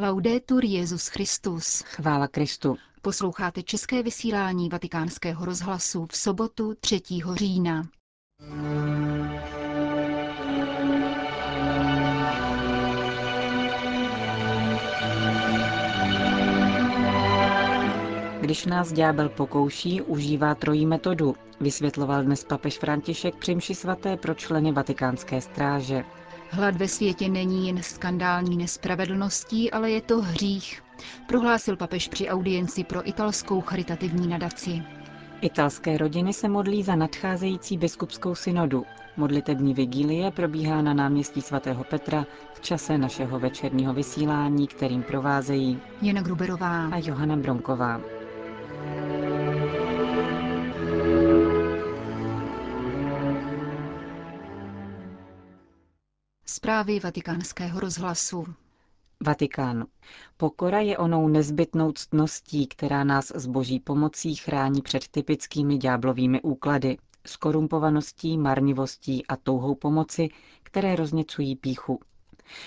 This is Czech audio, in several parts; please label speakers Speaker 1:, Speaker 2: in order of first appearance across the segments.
Speaker 1: Laudetur Jezus Christus.
Speaker 2: Chvála Kristu.
Speaker 1: Posloucháte české vysílání Vatikánského rozhlasu v sobotu 3. října.
Speaker 2: Když nás ďábel pokouší, užívá trojí metodu, vysvětloval dnes papež František při mši svaté pro členy vatikánské stráže.
Speaker 1: Hlad ve světě není jen skandální nespravedlností, ale je to hřích, prohlásil papež při audienci pro italskou charitativní nadaci.
Speaker 2: Italské rodiny se modlí za nadcházející biskupskou synodu. Modlitební vigílie probíhá na náměstí svatého Petra v čase našeho večerního vysílání, kterým provázejí
Speaker 1: Jana Gruberová
Speaker 2: a Johana Bronková.
Speaker 1: Zprávy vatikánského rozhlasu.
Speaker 2: Vatikán. Pokora je onou nezbytnou ctností, která nás s boží pomocí chrání před typickými ďáblovými úklady, skorumpovaností, marnivostí a touhou pomoci, které rozněcují píchu.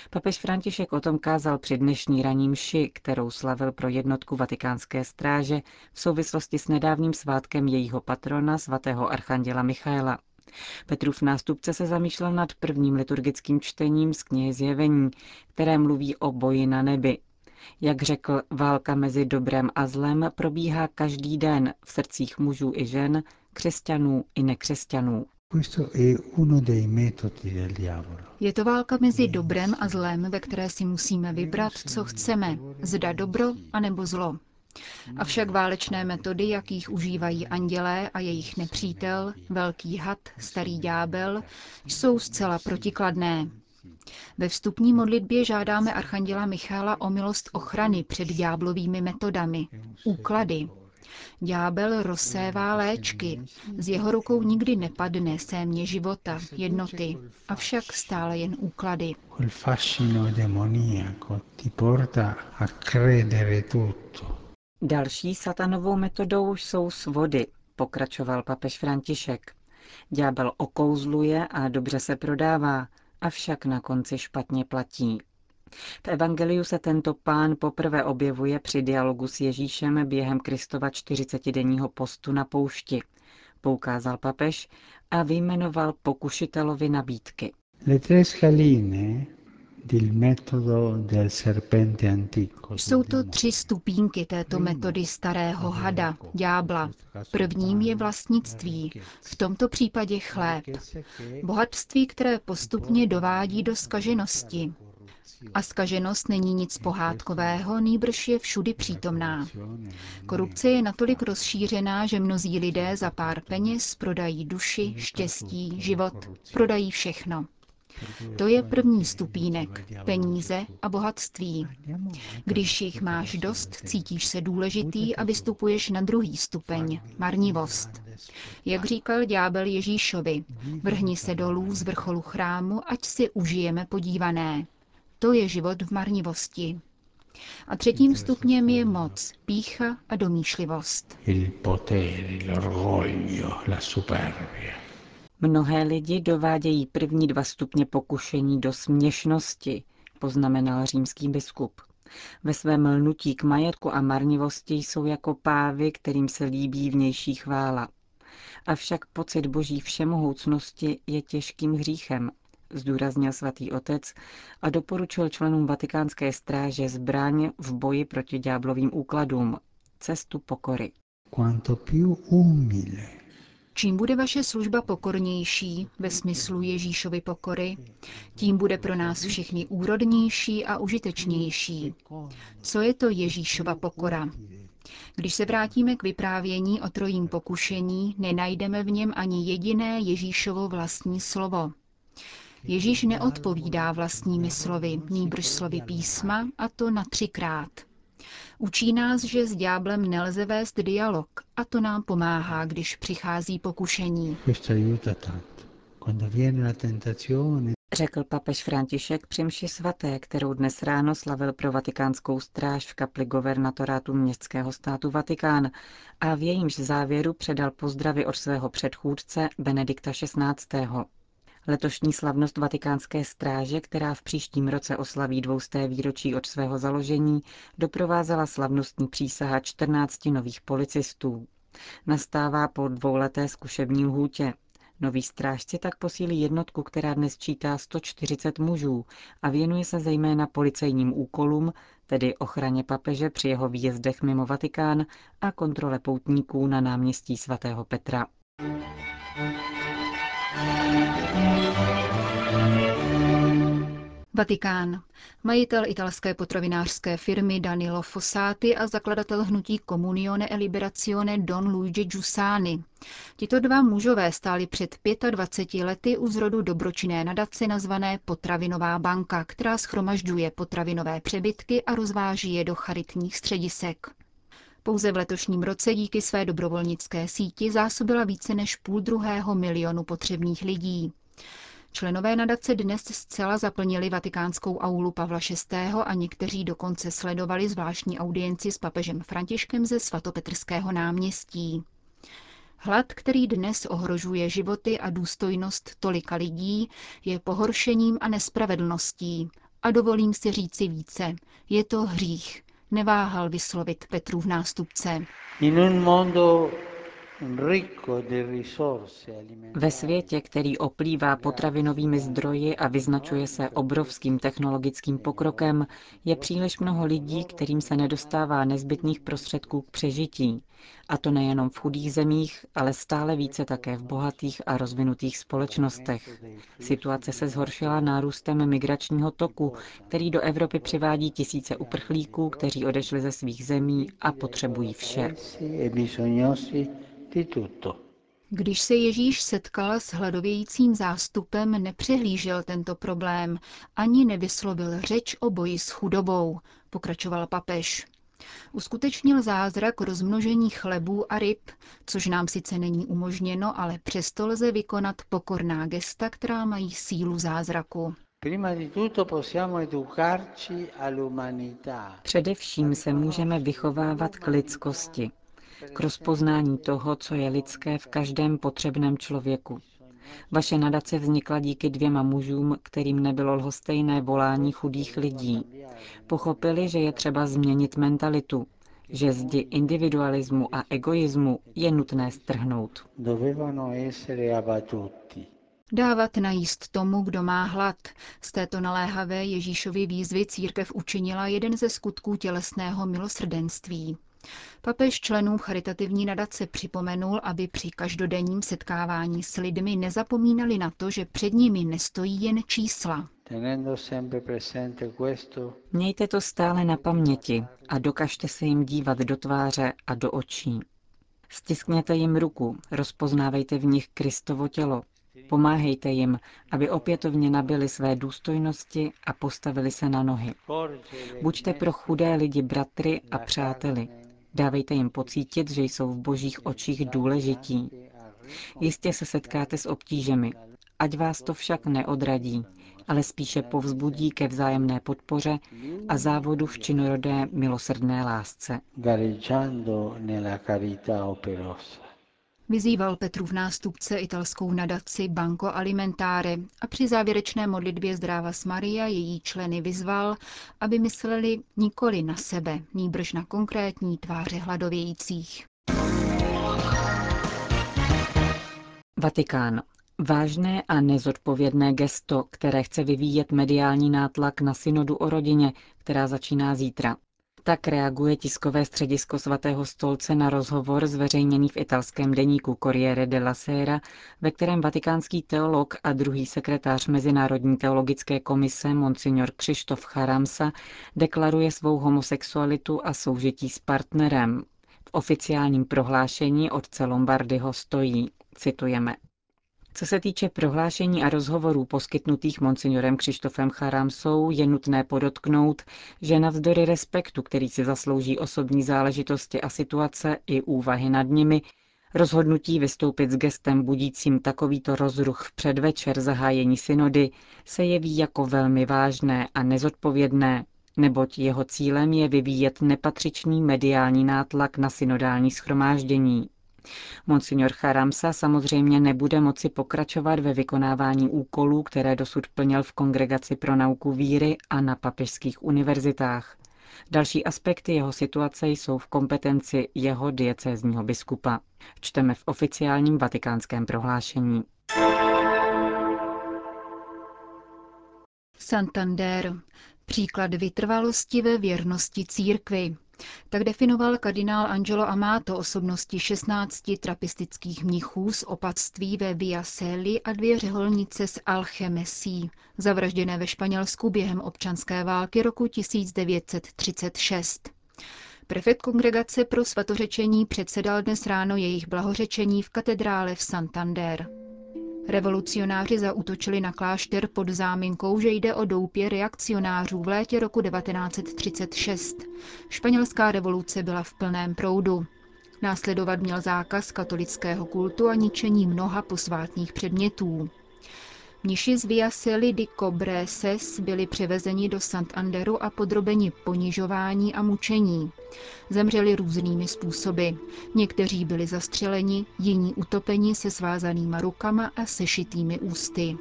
Speaker 2: Papež František o tom kázal při dnešní raní mši, kterou slavil pro jednotku vatikánské stráže v souvislosti s nedávným svátkem jejího patrona svatého archanděla Michaela. Petrův nástupce se zamýšlel nad prvním liturgickým čtením z knihy Zjevení, které mluví o boji na nebi. Jak řekl, válka mezi dobrem a zlem probíhá každý den v srdcích mužů i žen, křesťanů i nekřesťanů.
Speaker 1: Je to válka mezi dobrem a zlem, ve které si musíme vybrat, co chceme, zda dobro anebo zlo. Avšak válečné metody, jakých užívají andělé a jejich nepřítel, velký had, starý ďábel, jsou zcela protikladné. Ve vstupní modlitbě žádáme archanděla Michála o milost ochrany před ďáblovými metodami, úklady. Ďábel rozsévá léčky, z jeho rukou nikdy nepadne sémě života, jednoty, avšak stále jen úklady.
Speaker 2: Další satanovou metodou jsou svody, pokračoval papež František. Ďábel okouzluje a dobře se prodává, avšak na konci špatně platí. V Evangeliu se tento pán poprvé objevuje při dialogu s Ježíšem během Kristova 40-denního postu na poušti, poukázal papež a vyjmenoval pokušitelovi nabídky.
Speaker 1: Jsou to tři stupínky této metody starého hada, ďábla. Prvním je vlastnictví, v tomto případě chléb. Bohatství, které postupně dovádí do skaženosti. A skaženost není nic pohádkového, nýbrž je všudy přítomná. Korupce je natolik rozšířená, že mnozí lidé za pár peněz prodají duši, štěstí, život, prodají všechno. To je první stupínek, peníze a bohatství. Když jich máš dost, cítíš se důležitý a vystupuješ na druhý stupeň, marnivost. Jak říkal ďábel Ježíšovi, vrhni se dolů z vrcholu chrámu, ať si užijeme podívané. To je život v marnivosti. A třetím stupněm je moc, pícha a domýšlivost. Il potere, l'orgoglio, la
Speaker 2: superbia. Mnohé lidi dovádějí první dva stupně pokušení do směšnosti, poznamenal římský biskup. Ve svém lnutí k majetku a marnivosti jsou jako pávy, kterým se líbí vnější chvála. Avšak pocit boží všemohoucnosti je těžkým hříchem, zdůraznil svatý otec a doporučil členům vatikánské stráže zbraň v boji proti ďáblovým úkladům, cestu pokory. Quanto più umile
Speaker 1: Čím bude vaše služba pokornější ve smyslu Ježíšovy pokory, tím bude pro nás všechny úrodnější a užitečnější. Co je to Ježíšova pokora? Když se vrátíme k vyprávění o trojím pokušení, nenajdeme v něm ani jediné Ježíšovo vlastní slovo. Ježíš neodpovídá vlastními slovy, nýbrž slovy písma, a to na třikrát. Učí nás, že s ďáblem nelze vést dialog a to nám pomáhá, když přichází pokušení.
Speaker 2: Řekl papež František při mši svaté, kterou dnes ráno slavil pro vatikánskou stráž v kapli guvernatorátu městského státu Vatikán a v jejímž závěru předal pozdravy od svého předchůdce Benedikta XVI. Letošní slavnost vatikánské stráže, která v příštím roce oslaví dvousté výročí od svého založení, doprovázela slavnostní přísaha 14 nových policistů. Nastává po dvouleté zkušební lhůtě. Noví strážci tak posílí jednotku, která dnes čítá 140 mužů a věnuje se zejména policejním úkolům, tedy ochraně papeže při jeho výjezdech mimo Vatikán a kontrole poutníků na náměstí svatého Petra.
Speaker 1: Vatikán. Majitel italské potravinářské firmy Danilo Fossati a zakladatel hnutí Comunione e Liberazione Don Luigi Giussani. Tito dva mužové stáli před 25 lety u zrodu dobročinné nadace nazvané Potravinová banka, která schromažďuje potravinové přebytky a rozváží je do charitních středisek. Pouze v letošním roce díky své dobrovolnické síti zásobila více než půl druhého milionu potřebných lidí. Členové nadace dnes zcela zaplnili vatikánskou aulu Pavla VI. a někteří dokonce sledovali zvláštní audienci s papežem Františkem ze svatopetrského náměstí. Hlad, který dnes ohrožuje životy a důstojnost tolika lidí, je pohoršením a nespravedlností. A dovolím si říci více. Je to hřích, neváhal vyslovit Petrův nástupce. In un mondo
Speaker 2: ve světě, který oplývá potravinovými zdroji a vyznačuje se obrovským technologickým pokrokem, je příliš mnoho lidí, kterým se nedostává nezbytných prostředků k přežití. A to nejenom v chudých zemích, ale stále více také v bohatých a rozvinutých společnostech. Situace se zhoršila nárůstem migračního toku, který do Evropy přivádí tisíce uprchlíků, kteří odešli ze svých zemí a potřebují vše.
Speaker 1: Když se Ježíš setkal s hladovějícím zástupem, nepřehlížel tento problém, ani nevyslovil řeč o boji s chudobou, pokračoval papež. Uskutečnil zázrak rozmnožení chlebů a ryb, což nám sice není umožněno, ale přesto lze vykonat pokorná gesta, která mají sílu zázraku.
Speaker 2: Především se můžeme vychovávat k lidskosti, k rozpoznání toho, co je lidské v každém potřebném člověku. Vaše nadace vznikla díky dvěma mužům, kterým nebylo lhostejné volání chudých lidí. Pochopili, že je třeba změnit mentalitu, že zdi individualismu a egoismu je nutné strhnout.
Speaker 1: Dávat najíst tomu, kdo má hlad. Z této naléhavé Ježíšovy výzvy církev učinila jeden ze skutků tělesného milosrdenství. Papež členům charitativní nadace připomenul, aby při každodenním setkávání s lidmi nezapomínali na to, že před nimi nestojí jen čísla.
Speaker 2: Mějte to stále na paměti a dokažte se jim dívat do tváře a do očí. Stiskněte jim ruku, rozpoznávejte v nich Kristovo tělo, Pomáhejte jim, aby opětovně nabili své důstojnosti a postavili se na nohy. Buďte pro chudé lidi bratry a přáteli. Dávejte jim pocítit, že jsou v božích očích důležití. Jistě se setkáte s obtížemi. Ať vás to však neodradí, ale spíše povzbudí ke vzájemné podpoře a závodu v činorodé milosrdné lásce.
Speaker 1: Vyzýval Petrův nástupce italskou nadaci Banco Alimentare a při závěrečné modlitbě Zdráva s Maria její členy vyzval, aby mysleli nikoli na sebe, níbrž na konkrétní tváře hladovějících.
Speaker 2: Vatikán. Vážné a nezodpovědné gesto, které chce vyvíjet mediální nátlak na synodu o rodině, která začíná zítra. Tak reaguje tiskové středisko svatého stolce na rozhovor zveřejněný v italském deníku Corriere della Sera, ve kterém vatikánský teolog a druhý sekretář Mezinárodní teologické komise Monsignor Křištof Charamsa deklaruje svou homosexualitu a soužití s partnerem. V oficiálním prohlášení otce Lombardyho stojí, citujeme, co se týče prohlášení a rozhovorů poskytnutých monsignorem Křištofem Charamsou, je nutné podotknout, že navzdory respektu, který si zaslouží osobní záležitosti a situace i úvahy nad nimi, rozhodnutí vystoupit s gestem budícím takovýto rozruch v předvečer zahájení synody se jeví jako velmi vážné a nezodpovědné, neboť jeho cílem je vyvíjet nepatřičný mediální nátlak na synodální schromáždění. Monsignor Charamsa samozřejmě nebude moci pokračovat ve vykonávání úkolů, které dosud plnil v Kongregaci pro nauku víry a na papežských univerzitách. Další aspekty jeho situace jsou v kompetenci jeho diecézního biskupa. Čteme v oficiálním vatikánském prohlášení.
Speaker 1: Santander. Příklad vytrvalosti ve věrnosti církvy. Tak definoval kardinál Angelo Amato osobnosti 16 trapistických mnichů z opatství ve Via Seli a dvě řeholnice z Alchemesí, zavražděné ve Španělsku během občanské války roku 1936. Prefekt kongregace pro svatořečení předsedal dnes ráno jejich blahořečení v katedrále v Santander. Revolucionáři zautočili na klášter pod záminkou, že jde o doupě reakcionářů v létě roku 1936. Španělská revoluce byla v plném proudu. Následovat měl zákaz katolického kultu a ničení mnoha posvátných předmětů. Mniši z Viaseli di Cobreses byli převezeni do Santanderu a podrobeni ponižování a mučení. Zemřeli různými způsoby. Někteří byli zastřeleni, jiní utopeni se svázanýma rukama a sešitými ústy.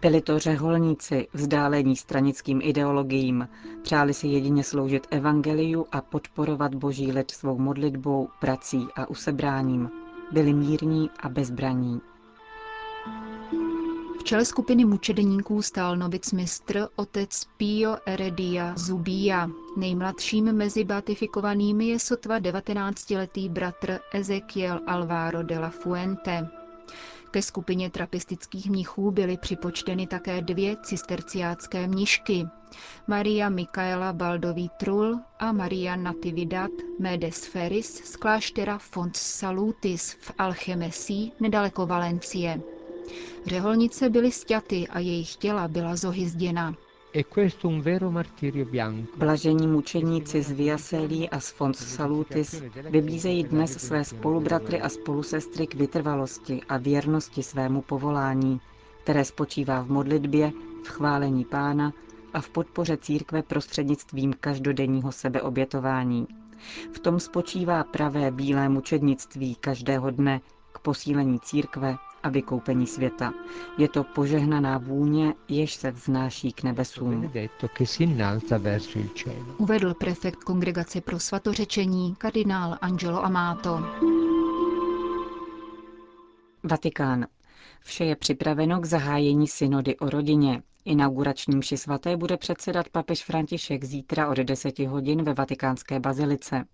Speaker 2: Byli to řeholníci, vzdálení stranickým ideologiím, přáli si jedině sloužit evangeliu a podporovat boží lid svou modlitbou, prací a usebráním. Byli mírní a bezbraní.
Speaker 1: V čele skupiny mučedníků stál novicmistr otec Pio Eredia Zubia. Nejmladším mezi beatifikovanými je sotva 19-letý bratr Ezequiel Alvaro de la Fuente. Ke skupině trapistických mnichů byly připočteny také dvě cisterciácké mnišky. Maria Michaela Baldoví Trul a Maria Natividad Medes Feris z kláštera Fons Salutis v Alchemesí nedaleko Valencie. Řeholnice byly stěty a jejich těla byla zohyzděna.
Speaker 2: Blažení mučeníci z Viaselí a z Fons Salutis vybízejí dnes své spolubratry a spolusestry k vytrvalosti a věrnosti svému povolání, které spočívá v modlitbě, v chválení pána a v podpoře církve prostřednictvím každodenního sebeobětování. V tom spočívá pravé bílé mučednictví každého dne posílení církve a vykoupení světa. Je to požehnaná vůně, jež se vznáší k nebesům.
Speaker 1: Uvedl prefekt Kongregace pro svatořečení kardinál Angelo Amato.
Speaker 2: Vatikán. Vše je připraveno k zahájení synody o rodině. Inaugurační mši svaté bude předsedat papež František zítra od 10 hodin ve vatikánské bazilice.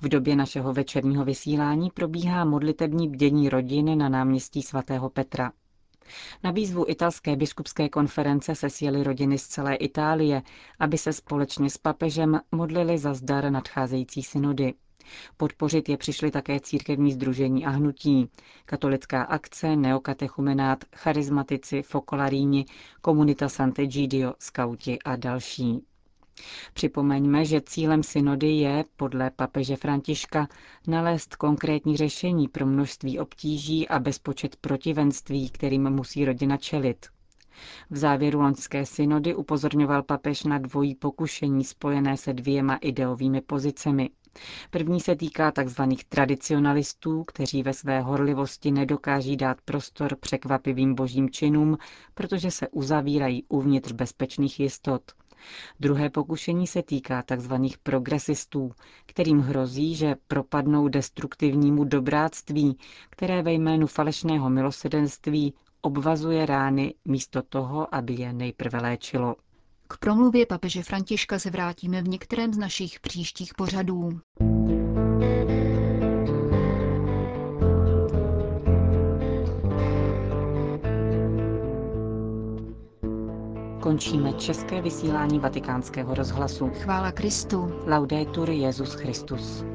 Speaker 2: V době našeho večerního vysílání probíhá modlitební bdění rodin na náměstí svatého Petra. Na výzvu italské biskupské konference se sjeli rodiny z celé Itálie, aby se společně s papežem modlili za zdar nadcházející synody. Podpořit je přišly také církevní združení a hnutí, katolická akce, neokatechumenát, charizmatici, fokolaríni, komunita Sant'Egidio, skauti a další. Připomeňme, že cílem synody je, podle papeže Františka, nalézt konkrétní řešení pro množství obtíží a bezpočet protivenství, kterým musí rodina čelit. V závěru loňské synody upozorňoval papež na dvojí pokušení spojené se dvěma ideovými pozicemi. První se týká tzv. tradicionalistů, kteří ve své horlivosti nedokáží dát prostor překvapivým božím činům, protože se uzavírají uvnitř bezpečných jistot. Druhé pokušení se týká tzv. progresistů, kterým hrozí, že propadnou destruktivnímu dobráctví, které ve jménu falešného milosedenství obvazuje rány místo toho, aby je nejprve léčilo.
Speaker 1: K promluvě papeže Františka se vrátíme v některém z našich příštích pořadů.
Speaker 2: Končíme české vysílání vatikánského rozhlasu.
Speaker 1: Chvála Kristu.
Speaker 2: Laudetur Jezus Christus.